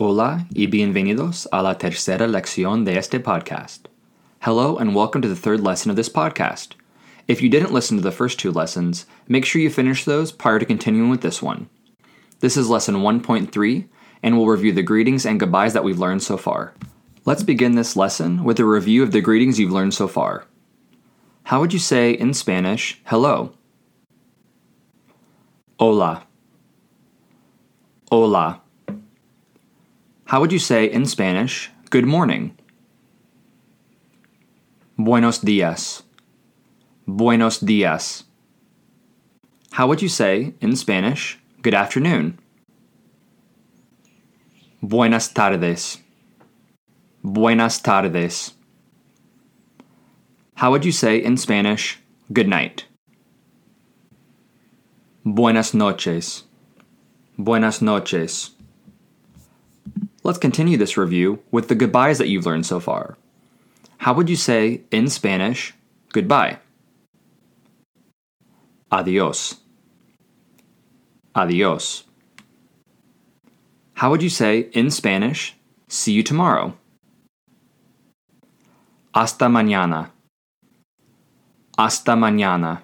Hola y bienvenidos a la tercera lección de este podcast. Hello and welcome to the third lesson of this podcast. If you didn't listen to the first two lessons, make sure you finish those prior to continuing with this one. This is lesson 1.3, and we'll review the greetings and goodbyes that we've learned so far. Let's begin this lesson with a review of the greetings you've learned so far. How would you say in Spanish, hello? Hola. Hola. How would you say in Spanish, good morning? Buenos dias. Buenos dias. How would you say in Spanish, good afternoon? Buenas tardes. Buenas tardes. How would you say in Spanish, good night? Buenas noches. Buenas noches. Let's continue this review with the goodbyes that you've learned so far. How would you say in Spanish, goodbye? Adios. Adios. How would you say in Spanish, see you tomorrow? Hasta mañana. Hasta mañana.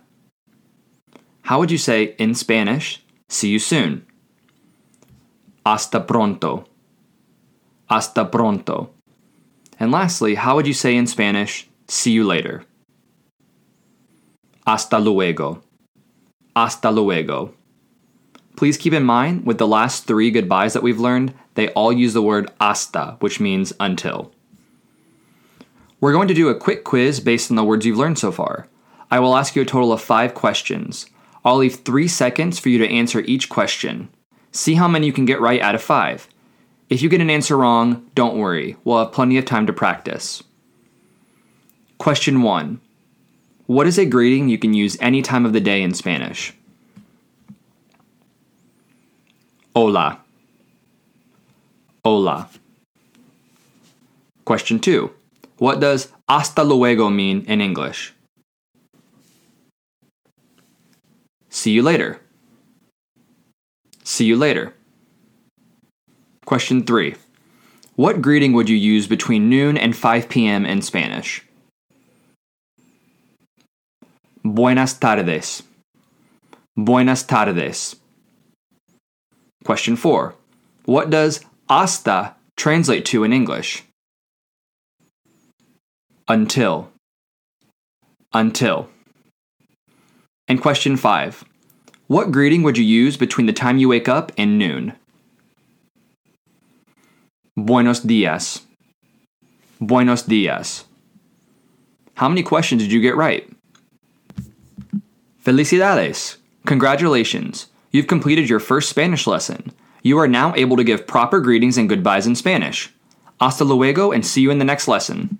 How would you say in Spanish, see you soon? Hasta pronto. Hasta pronto. And lastly, how would you say in Spanish, see you later? Hasta luego. Hasta luego. Please keep in mind, with the last three goodbyes that we've learned, they all use the word hasta, which means until. We're going to do a quick quiz based on the words you've learned so far. I will ask you a total of five questions. I'll leave three seconds for you to answer each question. See how many you can get right out of five. If you get an answer wrong, don't worry, we'll have plenty of time to practice. Question 1 What is a greeting you can use any time of the day in Spanish? Hola. Hola. Question 2 What does hasta luego mean in English? See you later. See you later. Question 3. What greeting would you use between noon and 5 p.m. in Spanish? Buenas tardes. Buenas tardes. Question 4. What does hasta translate to in English? Until. Until. And question 5. What greeting would you use between the time you wake up and noon? Buenos dias. Buenos dias. How many questions did you get right? Felicidades! Congratulations! You've completed your first Spanish lesson. You are now able to give proper greetings and goodbyes in Spanish. Hasta luego and see you in the next lesson.